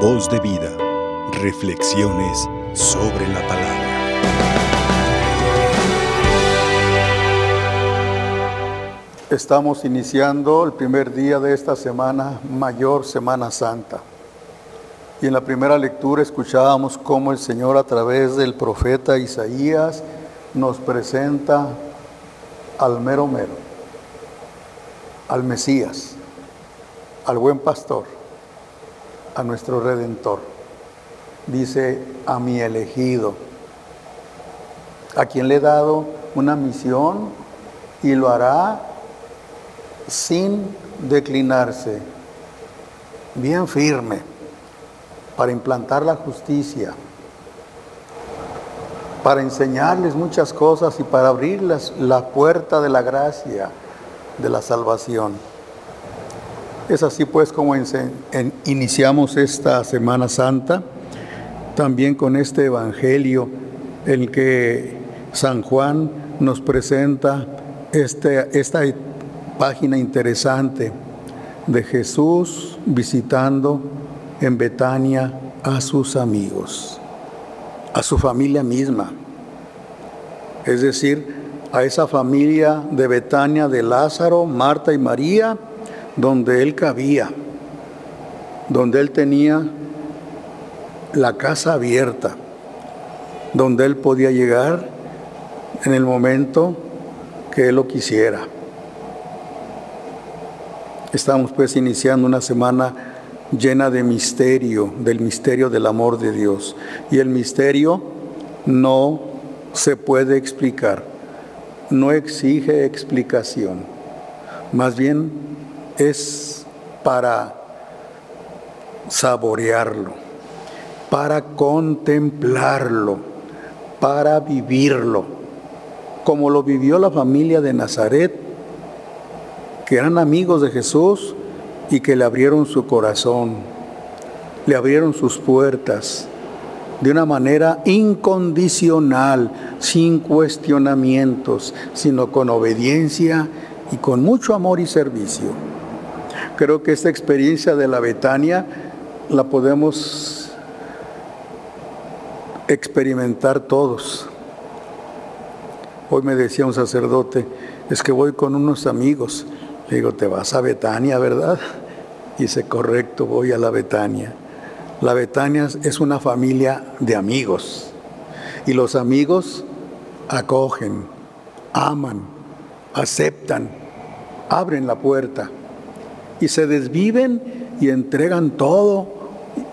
Voz de vida. Reflexiones sobre la palabra. Estamos iniciando el primer día de esta semana mayor, Semana Santa. Y en la primera lectura escuchábamos cómo el Señor a través del profeta Isaías nos presenta al mero mero, al Mesías, al buen pastor, a nuestro redentor. Dice, a mi elegido, a quien le he dado una misión y lo hará sin declinarse, bien firme, para implantar la justicia, para enseñarles muchas cosas y para abrirles la puerta de la gracia, de la salvación. Es así pues como iniciamos esta Semana Santa, también con este Evangelio en que San Juan nos presenta este, esta página interesante de Jesús visitando en Betania a sus amigos, a su familia misma, es decir, a esa familia de Betania de Lázaro, Marta y María, donde él cabía, donde él tenía la casa abierta, donde él podía llegar en el momento que él lo quisiera. Estamos pues iniciando una semana llena de misterio, del misterio del amor de Dios. Y el misterio no se puede explicar, no exige explicación. Más bien es para saborearlo, para contemplarlo, para vivirlo, como lo vivió la familia de Nazaret que eran amigos de Jesús y que le abrieron su corazón, le abrieron sus puertas de una manera incondicional, sin cuestionamientos, sino con obediencia y con mucho amor y servicio. Creo que esta experiencia de la Betania la podemos experimentar todos. Hoy me decía un sacerdote, es que voy con unos amigos le digo, te vas a Betania, ¿verdad? Dice, correcto, voy a la Betania. La Betania es una familia de amigos. Y los amigos acogen, aman, aceptan, abren la puerta y se desviven y entregan todo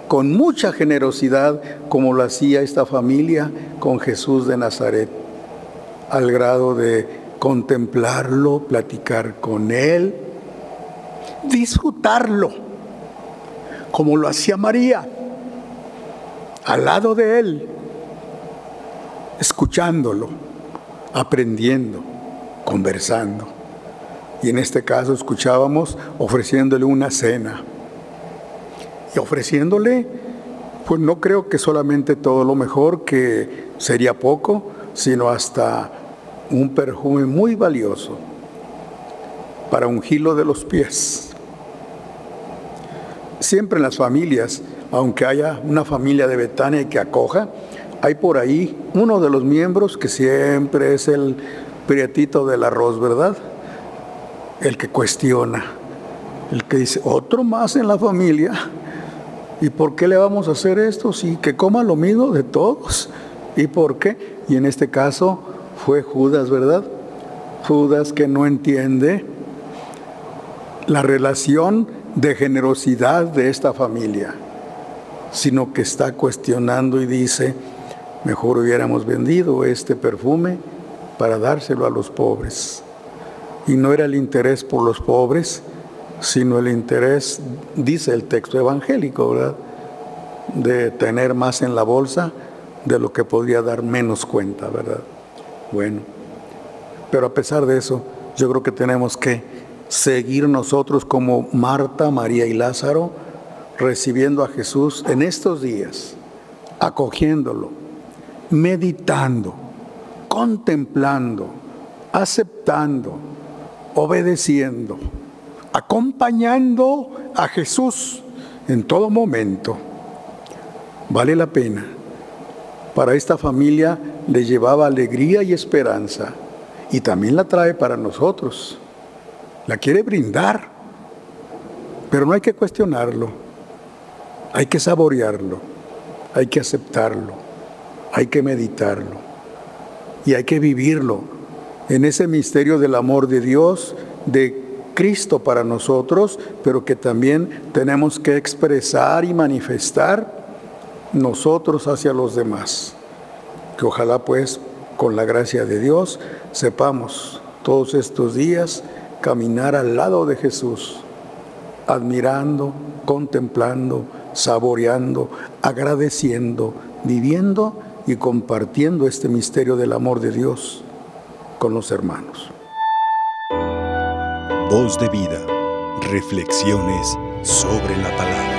con mucha generosidad como lo hacía esta familia con Jesús de Nazaret, al grado de contemplarlo, platicar con Él, disfrutarlo, como lo hacía María, al lado de Él, escuchándolo, aprendiendo, conversando. Y en este caso escuchábamos ofreciéndole una cena. Y ofreciéndole, pues no creo que solamente todo lo mejor, que sería poco, sino hasta un perfume muy valioso para un hilo de los pies. Siempre en las familias, aunque haya una familia de Betania que acoja, hay por ahí uno de los miembros que siempre es el prietito del arroz, ¿verdad? El que cuestiona, el que dice, otro más en la familia. ¿Y por qué le vamos a hacer esto? Sí, que coma lo mismo de todos. ¿Y por qué? Y en este caso, fue Judas, ¿verdad? Judas que no entiende la relación de generosidad de esta familia, sino que está cuestionando y dice, mejor hubiéramos vendido este perfume para dárselo a los pobres. Y no era el interés por los pobres, sino el interés, dice el texto evangélico, ¿verdad? De tener más en la bolsa de lo que podría dar menos cuenta, ¿verdad? Bueno, pero a pesar de eso, yo creo que tenemos que seguir nosotros como Marta, María y Lázaro, recibiendo a Jesús en estos días, acogiéndolo, meditando, contemplando, aceptando, obedeciendo, acompañando a Jesús en todo momento, Vale la pena. Para esta familia le llevaba alegría y esperanza y también la trae para nosotros. La quiere brindar, pero no hay que cuestionarlo, hay que saborearlo, hay que aceptarlo, hay que meditarlo y hay que vivirlo en ese misterio del amor de Dios, de Cristo para nosotros, pero que también tenemos que expresar y manifestar nosotros hacia los demás. Que ojalá pues con la gracia de Dios sepamos todos estos días caminar al lado de Jesús, admirando, contemplando, saboreando, agradeciendo, viviendo y compartiendo este misterio del amor de Dios con los hermanos. Voz de vida. Reflexiones sobre la palabra.